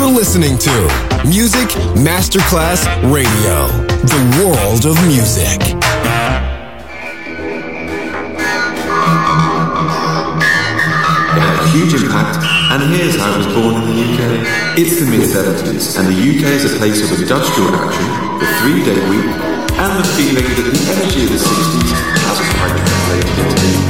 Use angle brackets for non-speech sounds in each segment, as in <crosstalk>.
You're listening to Music Masterclass Radio, the world of music. It had a huge impact, and here's how it was born in the UK. It's the mid 70s, and the UK is a place of industrial action, the three day week, and the feeling that the energy of the 60s hasn't quite translated into.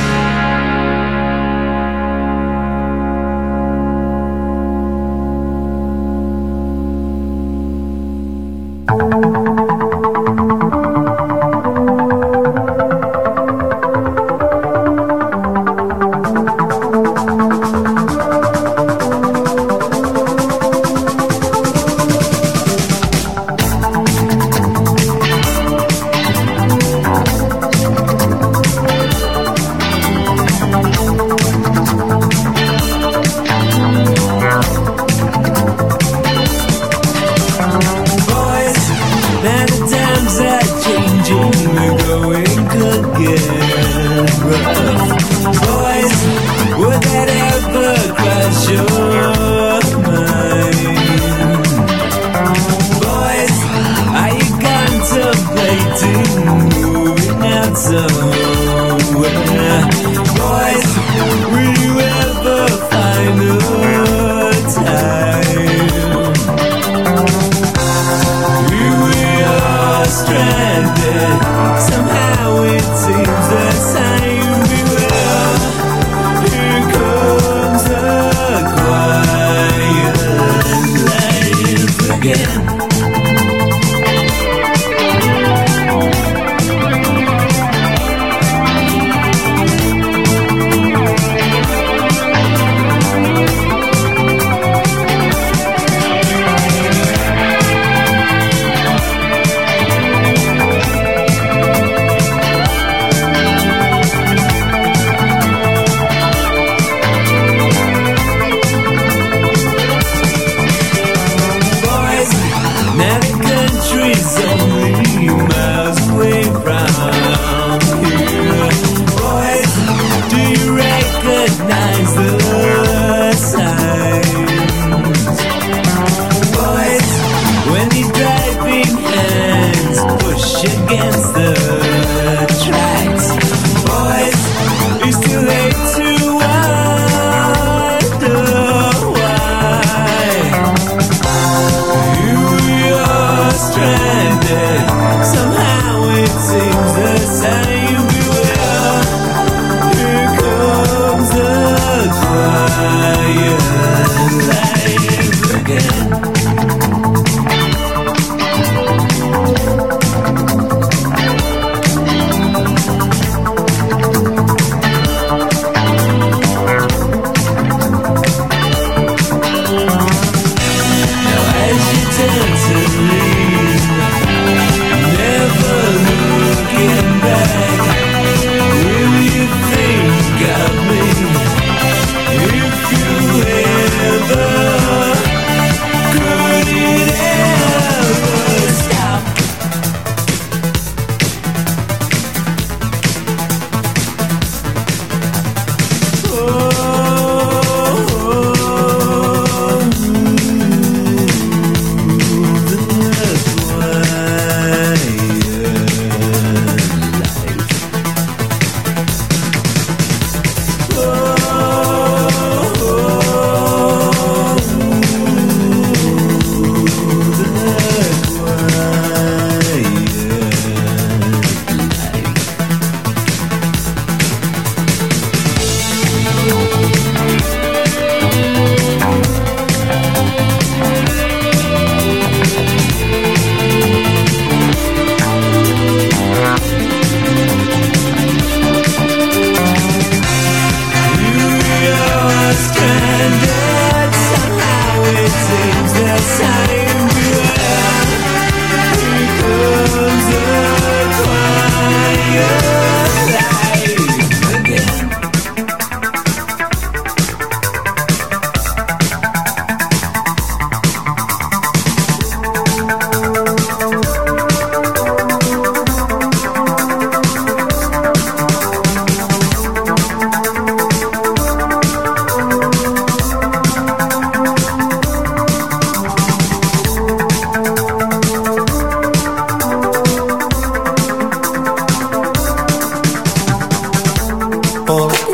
people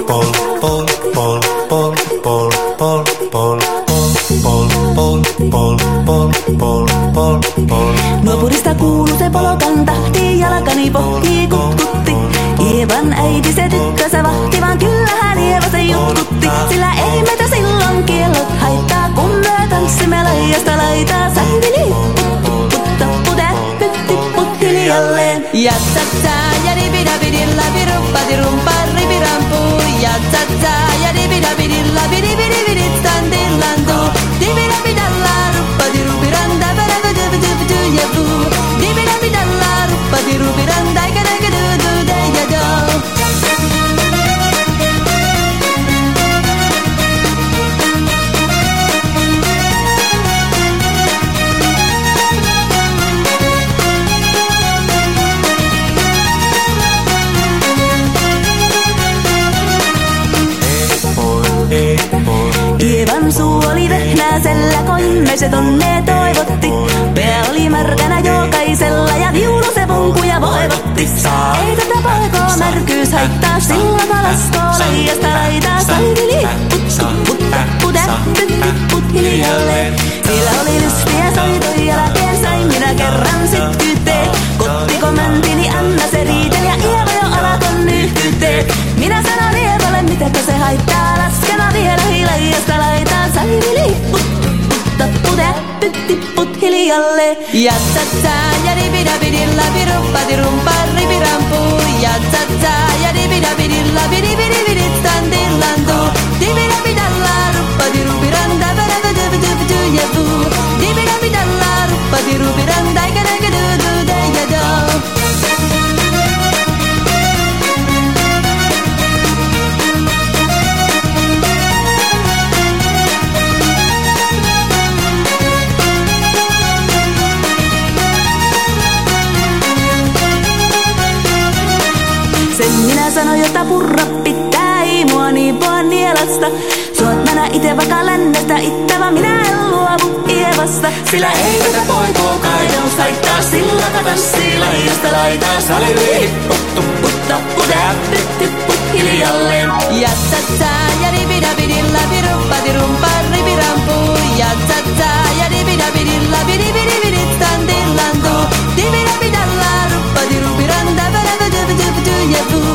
Sillä ei tätä poikoo kainaus laittaa sillä tanssii laidasta laitaa sali puttu putta pudää pitti put hiljalleen. Jatsatsa ja ribida bidilla virumpa dirumpa ribirampu. Jatsatsa ja ribida pidillä bidi bidi bidi standillandu. Dibida bidalla ruppa dirubiranda bada bada bada bada bada bada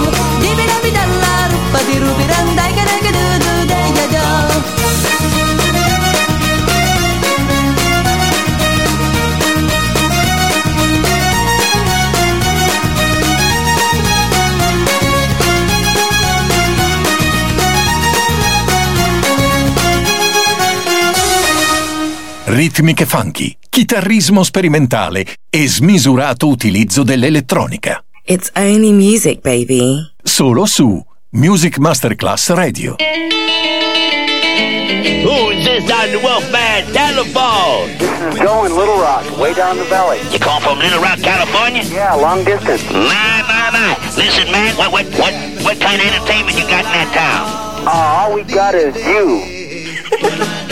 bada bada bada bada Ritmiche funky, chitarrismo sperimentale e smisurato utilizzo dell'elettronica. It's only music, baby. Solo su Music Masterclass Radio. Who is this on the Wolfman telephone? This is Joe in Little Rock, way down the valley. You come from Little Rock, California? Yeah, long distance. My, my, my. Listen, man, what, what, what, what kind of entertainment you got in that town? Uh, all we got is you. <laughs>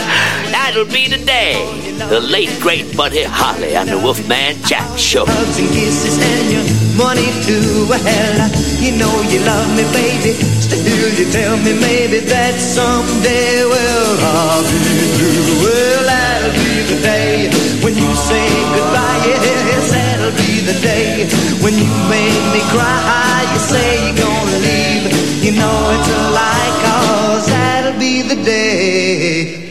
That'll be the day. The late, great Buddy Holly and the Wolfman Jack Show. hugs and kisses and your money to a hell. You know you love me, baby. Still, you tell me maybe that someday, well, I'll be through. Well, that'll be the day when you say goodbye. Yes, that'll be the day when you make me cry. You say you're gonna leave. You know it's a lie, cause that'll be the day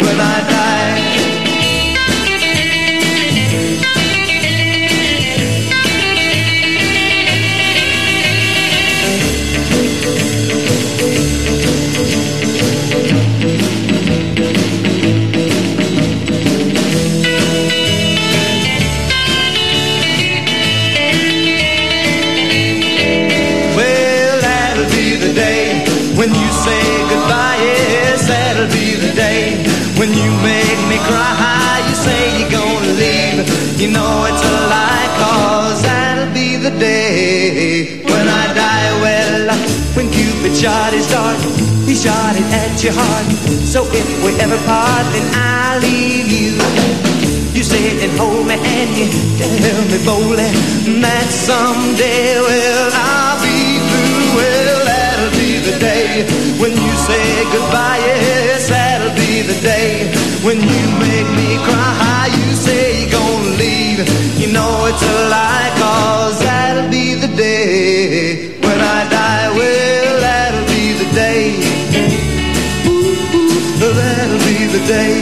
cry. You say you're gonna leave. You know it's a lie, cause that'll be the day when I die. Well, when Cupid shot his dart, he shot it at your heart. So if we ever part, then I'll leave you. You sit and hold me and you tell me boldly that someday, well, day when you say goodbye. Yes, that'll be the day when you make me cry. You say you're gonna leave. You know it's a lie, cause that'll be the day when I die. Well, that'll be the day. Ooh, that'll be the day.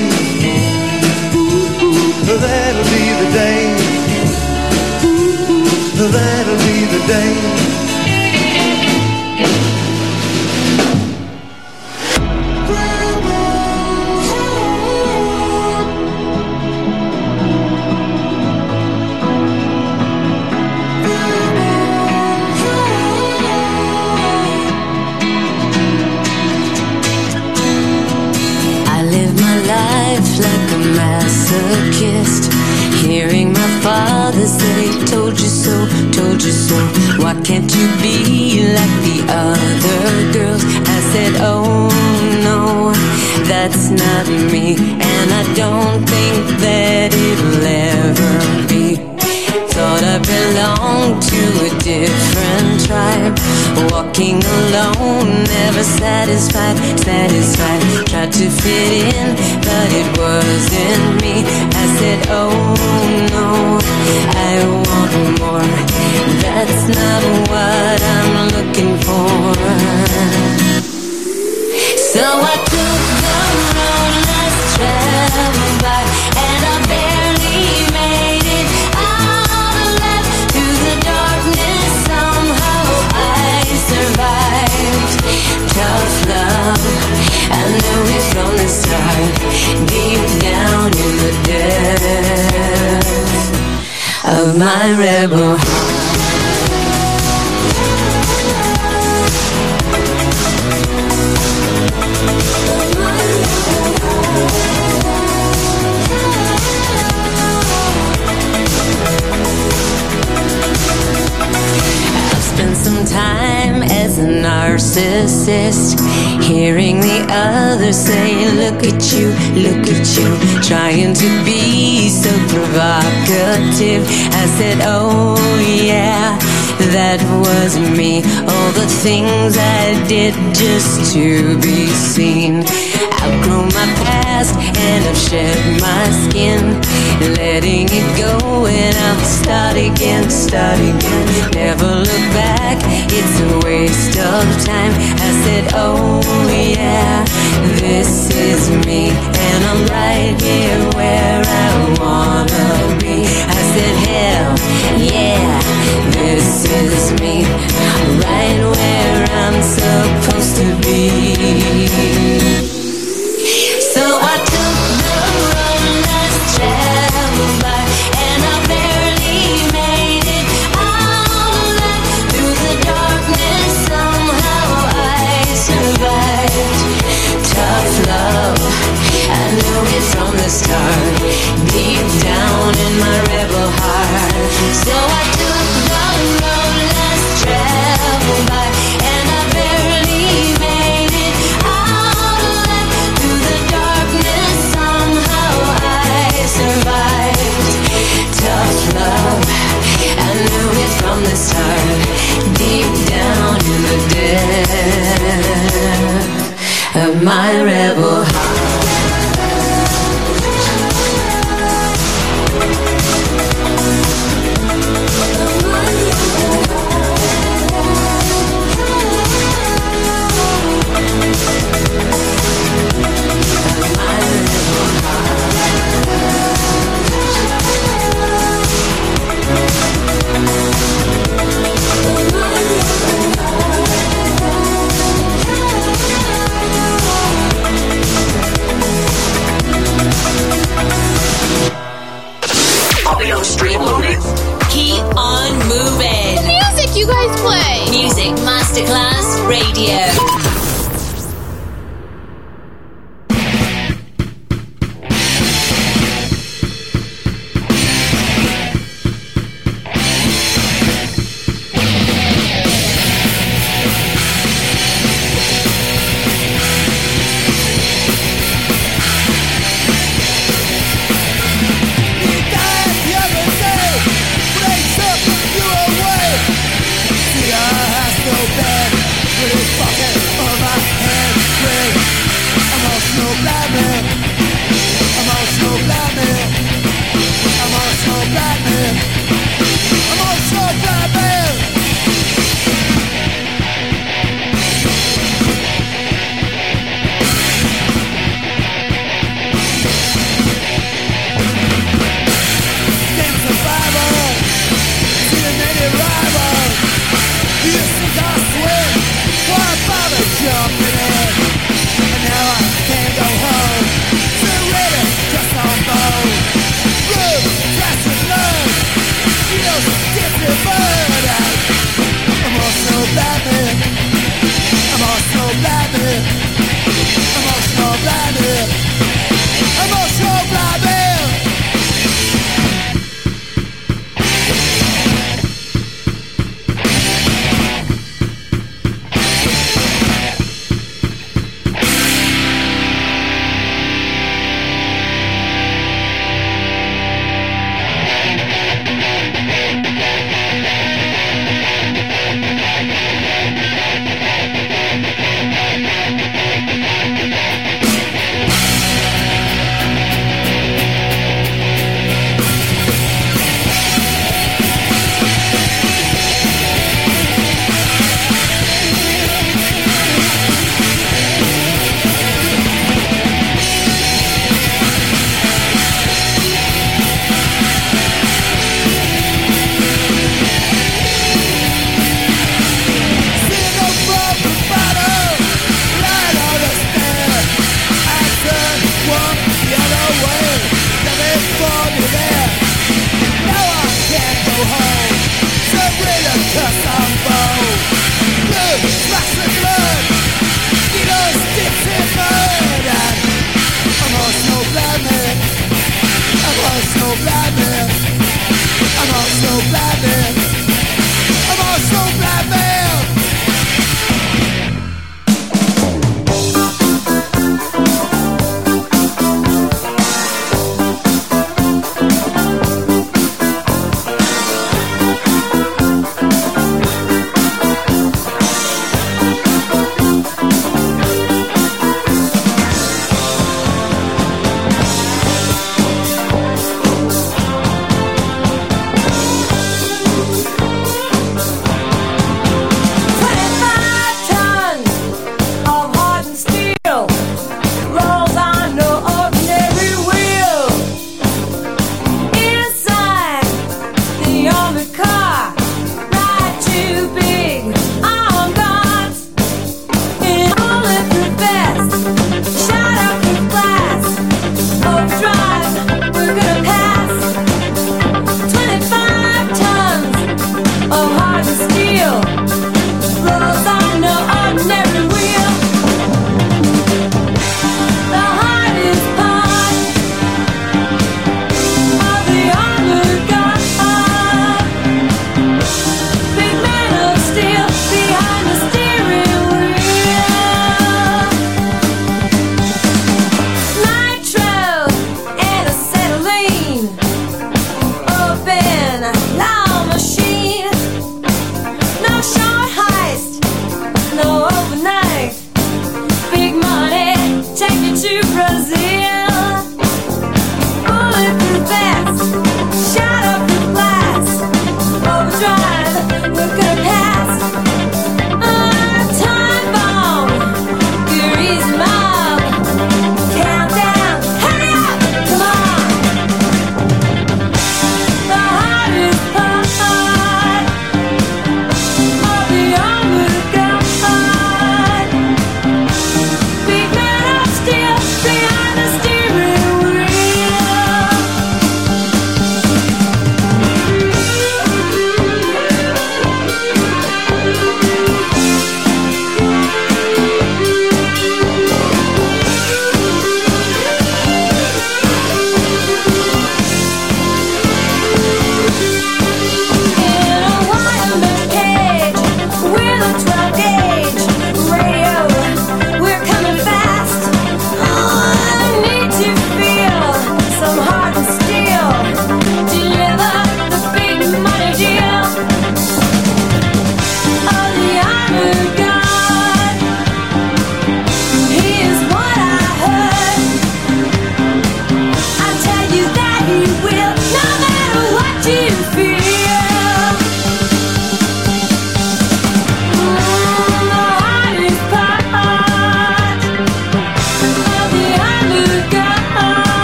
Ooh, that'll be the day. Ooh, that'll be the day. Walking alone, never satisfied, satisfied. Tried to fit in, but it wasn't me. I said, Oh no, I want more. That's not what I'm looking for. So I took I from the start. Deep down in the depths of my rebel heart. Narcissist, hearing the others say, Look at you, look at you, trying to be so provocative. I said, Oh, yeah, that was me. All the things I did just to be seen. I've grown my past and I've shed my skin, letting it go and I'll start again, start again. Never look back, it's a waste of time. I said, Oh, yeah, this is me, and I'm right here where I wanna be. I said, Hell, yeah, this is me, right where I'm supposed to be. So I took the road less traveled by, and I barely made it out alive through the darkness. Somehow I survived. Tough love, I knew it from the start, deep down in my rebel heart. So I my rebel heart.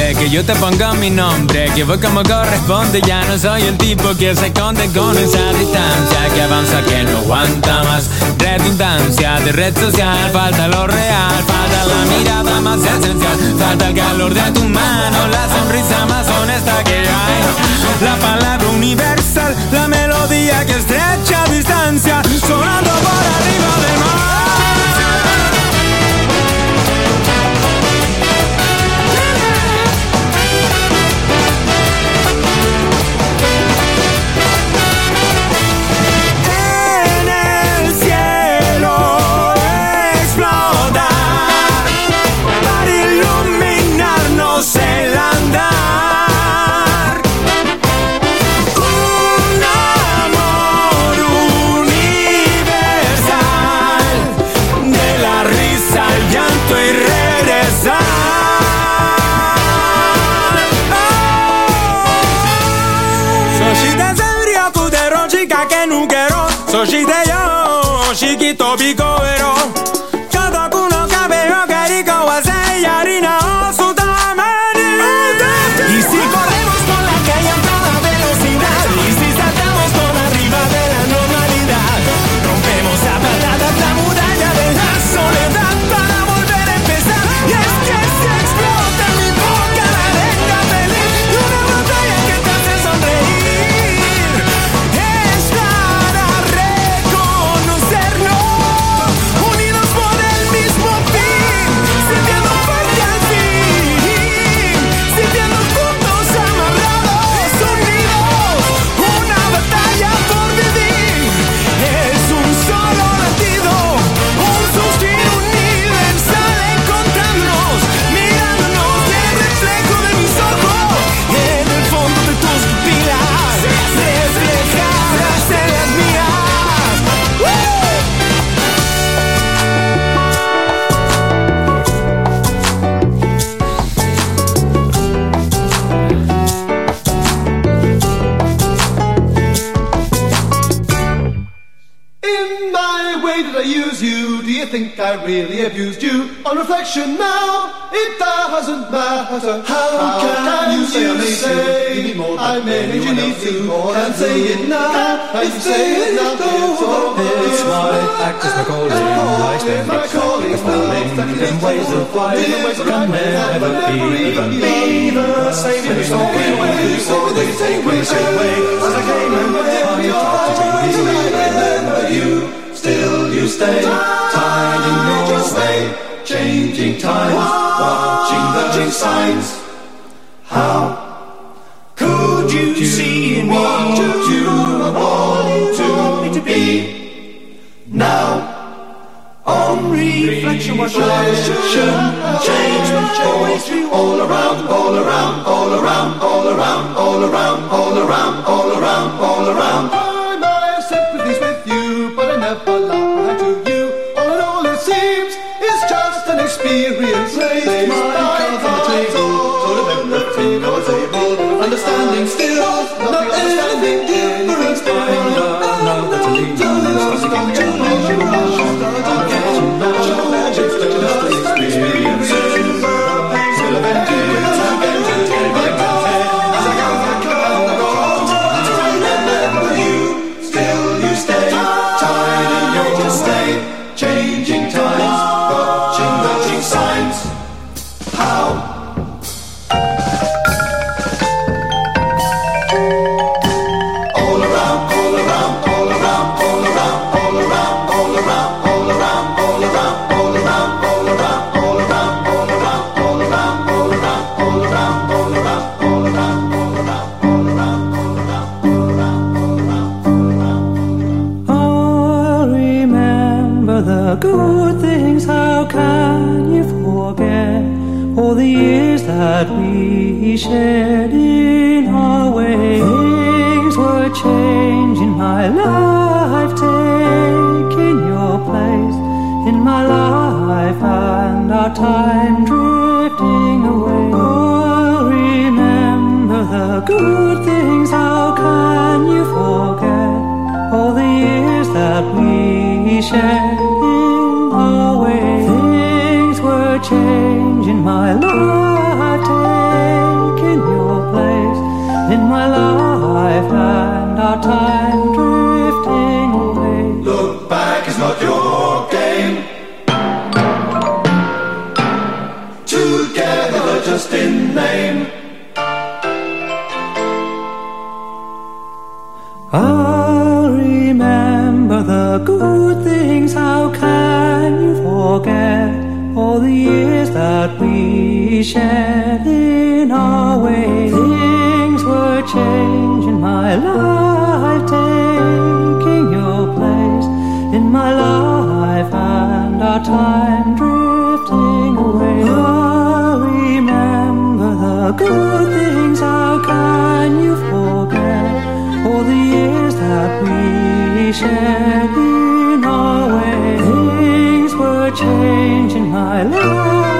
Que yo te ponga mi nombre, que voy como corresponde, ya no soy el tipo que se esconde con esa distancia, que avanza, que no aguanta más, redundancia de red social, falta lo real, falta la mirada más esencial, falta el calor de tu mano, la sonrisa más honesta que hay, la palabra universal, la melodía que estrecha distancia, sonando por arriba Tito Bigoero way did I use you? Do you think I really abused you? On reflection now, it doesn't matter. How, can, you say you? You need more I made you need to. Can't say it now. It's say it now. It's my act as my calling, I stand accepting the falling, different ways of life can never be even be the same in the story. You saw way, same way as I came and went, I tried to be remember you. You stay. Tied in your way, changing times, watching the signs. How could you see me? you want to be now? On reflection, what reflection. change? All, around, all around, all around, all around, all around, all around, all around, all around. Don't our time drifting away. Look back is not your game. Together, just in name. I'll remember the good things. How can you forget all the years that we shared? our time drifting away. Oh, remember the good things, how can you forget all the years that we shared in our way? Things were changing my life.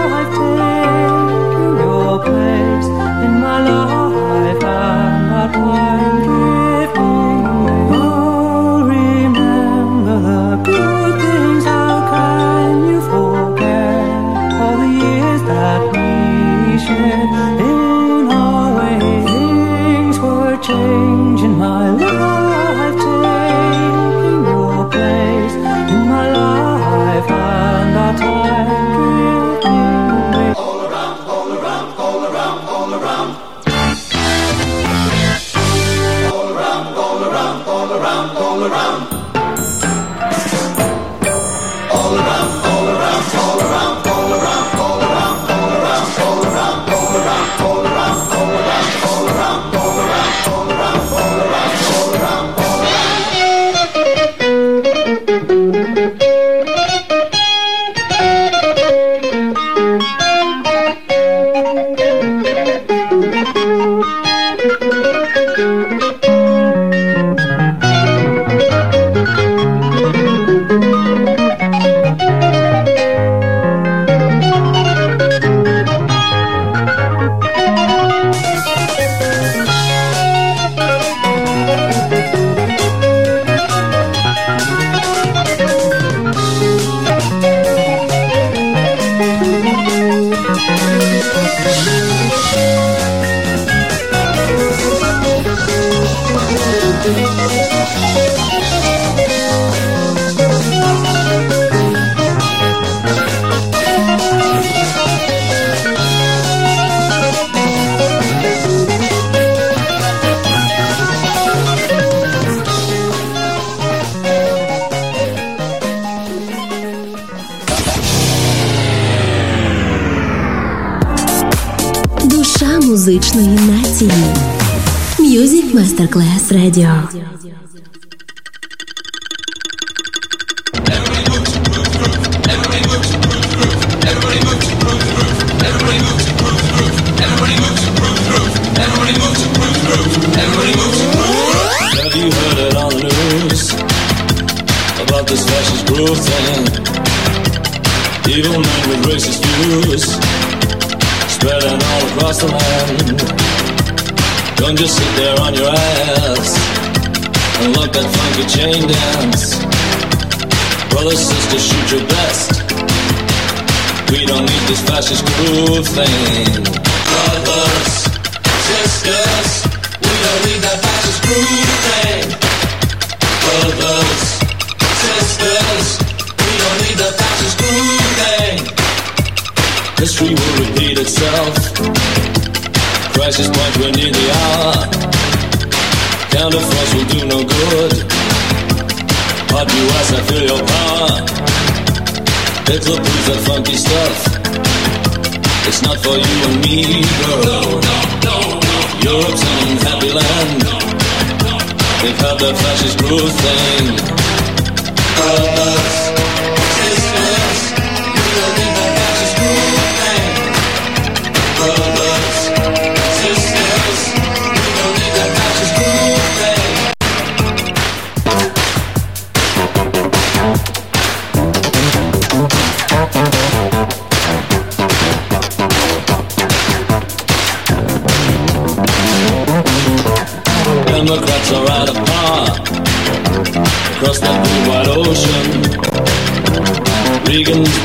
Masterclass Radio. Funky chain dance. Brother, sister, shoot your best. We don't need this fascist groove thing. Brothers, sisters, we don't need that fascist groove thing. Brothers, sisters, we don't need that fascist groove thing. History will repeat itself. Crisis point, we're near the hour. Counterforce will do no good. US, I feel your power. The blues, that funky stuff. It's not for you and me, girl. No, no, no, no. Europe's an unhappy land. They've had their fascist groove thing. Brothers,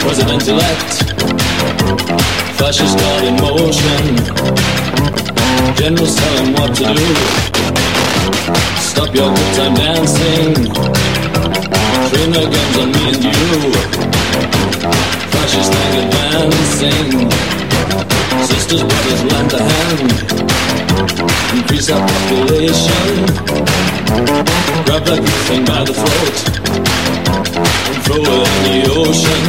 Reagan's president-elect, fascist God in motion. Generals tell him what to do. Stop your good time dancing. Train their guns on me and you. Fascist like advancing. Sisters, brothers, lend a hand increase our population. Grab that thing by the throat it in the ocean.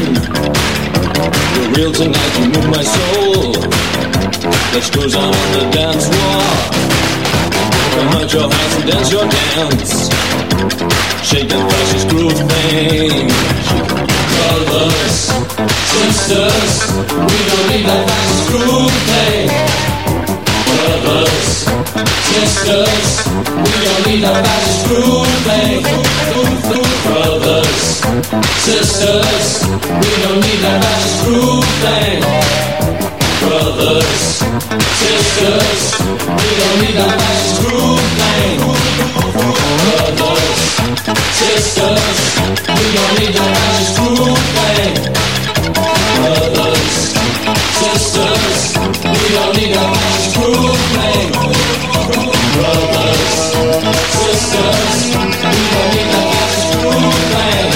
You're real tonight, you move my soul. Let's cruise on the dance floor. Come out your house and dance your dance. Shake that fascist groove thing. Brothers, sisters, we don't need that fascist groove thing brothers, sisters, we don't need a fascist groove thing. Brothers, sisters, we don't need fascist groove thing. Brothers, sisters, we don't need fascist groove thing. Brothers, sisters, we don't need fascist groove thing. Brothers, sisters, we don't need a fascist groove thing. Brothers, sisters, we don't need a fascist groove thing.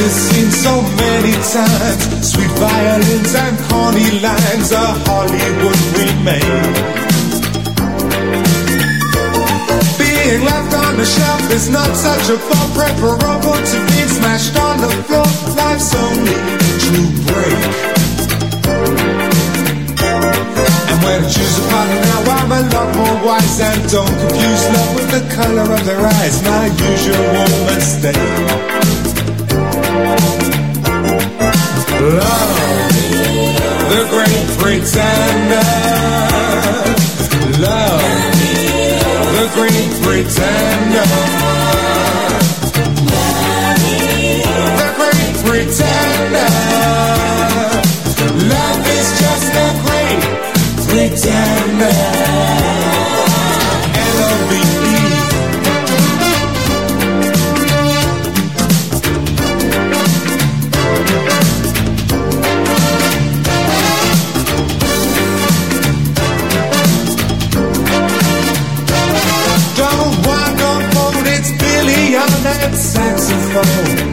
This scene so many times. Sweet violins and corny lines, a Hollywood remake. Being left on the shelf is not such a fault, preferable to being smashed on the floor. Life's only to break. And when I choose a partner now, I'm a lot more wise and don't confuse love with the color of their eyes. My usual mistake. Love, the great pretender. Saxophone.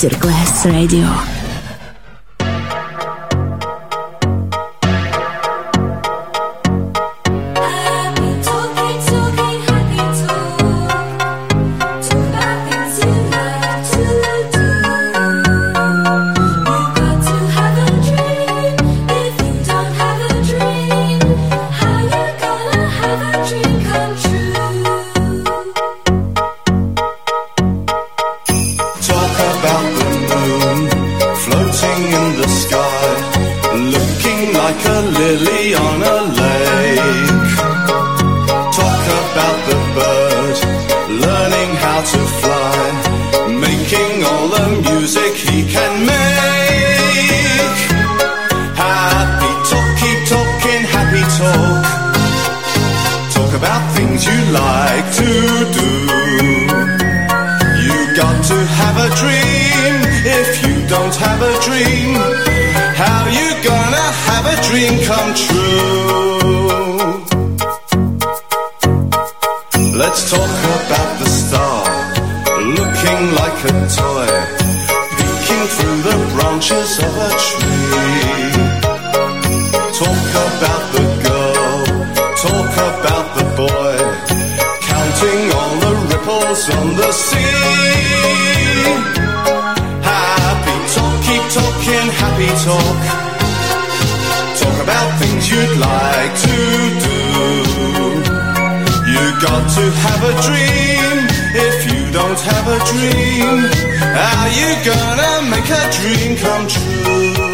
Masterclass Radio. Let's talk about the star, looking like a toy, peeking through the branches of a tree. Talk about the girl, talk about the boy, counting all the ripples on the sea. Happy talk, keep talking. happy talk. Talk about things you'd like to do. Got to have a dream. If you don't have a dream, how you gonna make a dream come true?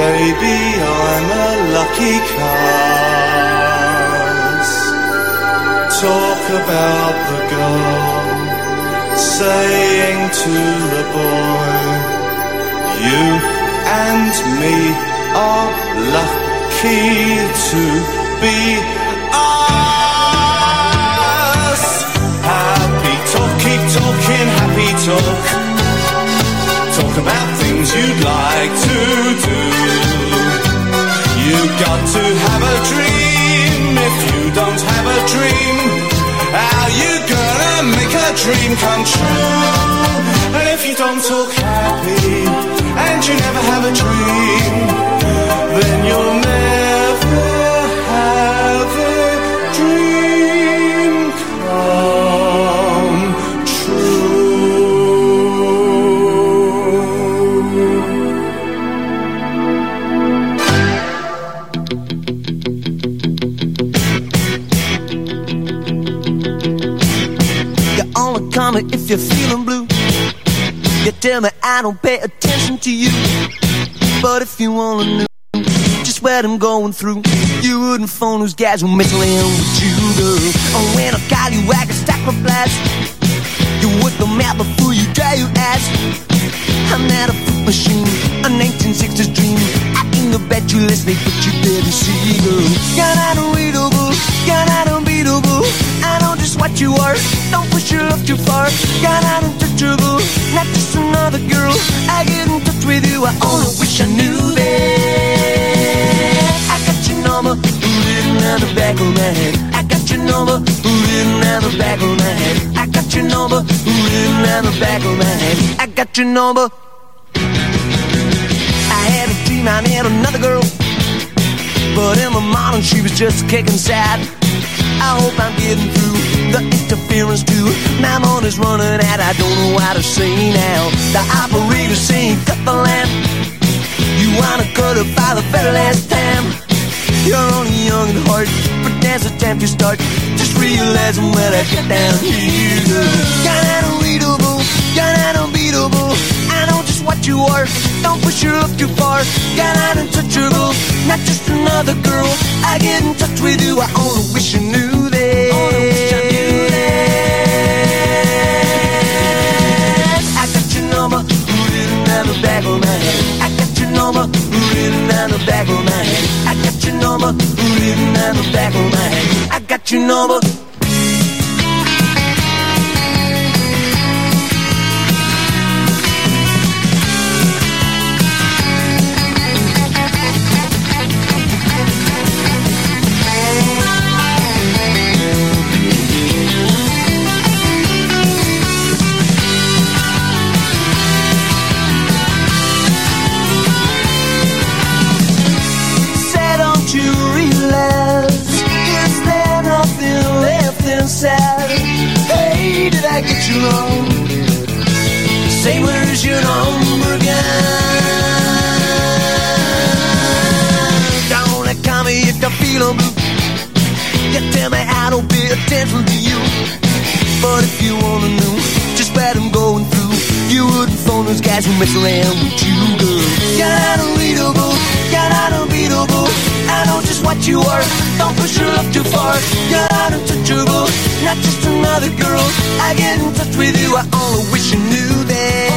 Baby, I'm a lucky cuss. Talk about the girl saying to the boy, You and me are lucky to be us. Happy talk, keep talking, happy talk. Talk about things you'd like to do. You've got to have a dream. If you don't have a dream, how you gonna make a dream come true? And if you don't talk happy and you never have a dream, then you'll never you're feeling blue. You tell me I don't pay attention to you. But if you wanna know just what I'm going through, you wouldn't phone those guys who mess around with you, girl. Oh, when I call you, I can stack my blast. You would the map before you dry your ass. I'm not a machine, a 1960s dream. I ain't the bet you listening, but you didn't see, girl. You're not unreadable, you're not unbeatable. I know just what you are. Don't push your love too far. You're not untouchable, not just another girl. I get in touch with you, I only wish I knew that. I got your number, written on the back of my head. I got your number, written on the back of my head. I got your number, written on the back of my head. I got your number. Dream I met another girl, but in the morning she was just kicking sad. I hope I'm getting through the interference too. My money's running out, I don't know what to say now. The operator's saying cut the lamp. You wanna cut it by the very last time. You're only young at heart, but there's a time to start. Just realizing when I get down here, girl. You're you are. Don't push your love too far. Got You're not untouchable, not just another girl. I get in touch with you. I only wish you knew that. Only wish I knew that. I got your number written on the back of my head. I got your number written on the back of my head. I got your number written on the back of my head. I got your number. Did those guys who mess around with you, girl. You're not unreadable, you're not unbeatable. I know just what you are, don't push your love too far. You're not untouchable, not just another girl. I get in touch with you, I only wish you knew that.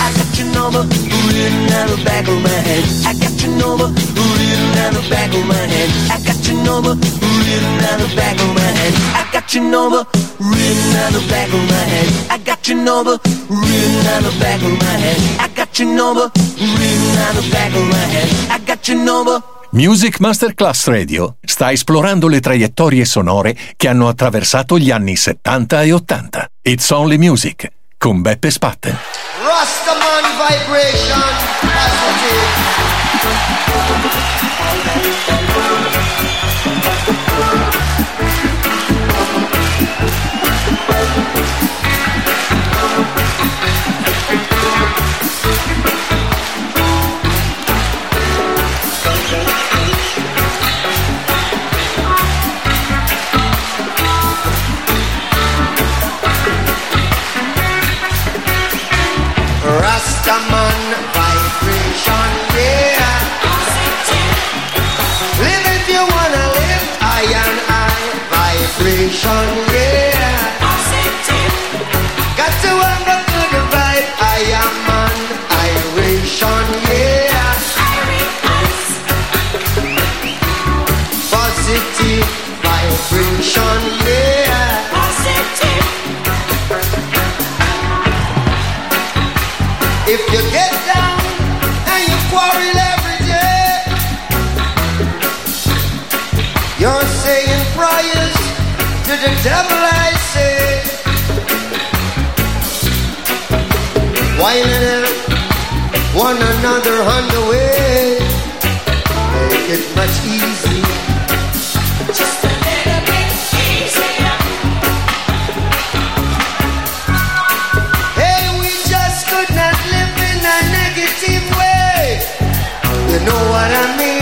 I got your number, written on the back of my head. I got your number, written on the back of my head. I got your number, written on the back of my head. On the back of my head. I got your number written on the back of my head. I got your number written on the back of my head. I got your number. Music Masterclass Radio sta esplorando le traiettorie sonore che hanno attraversato gli anni 70 e 80. It's Only Music con Beppe Spatten. Rastaman vibration Rastaman vibration, yeah. If you wanna and vibration, yeah. Got to good vibe, I am yeah. Positive vibration, the devil, I say. Another on the way, make it much easier. Just a little bit easier. Hey, we just could not live in a negative way. You know what I mean?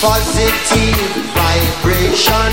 Positive vibration,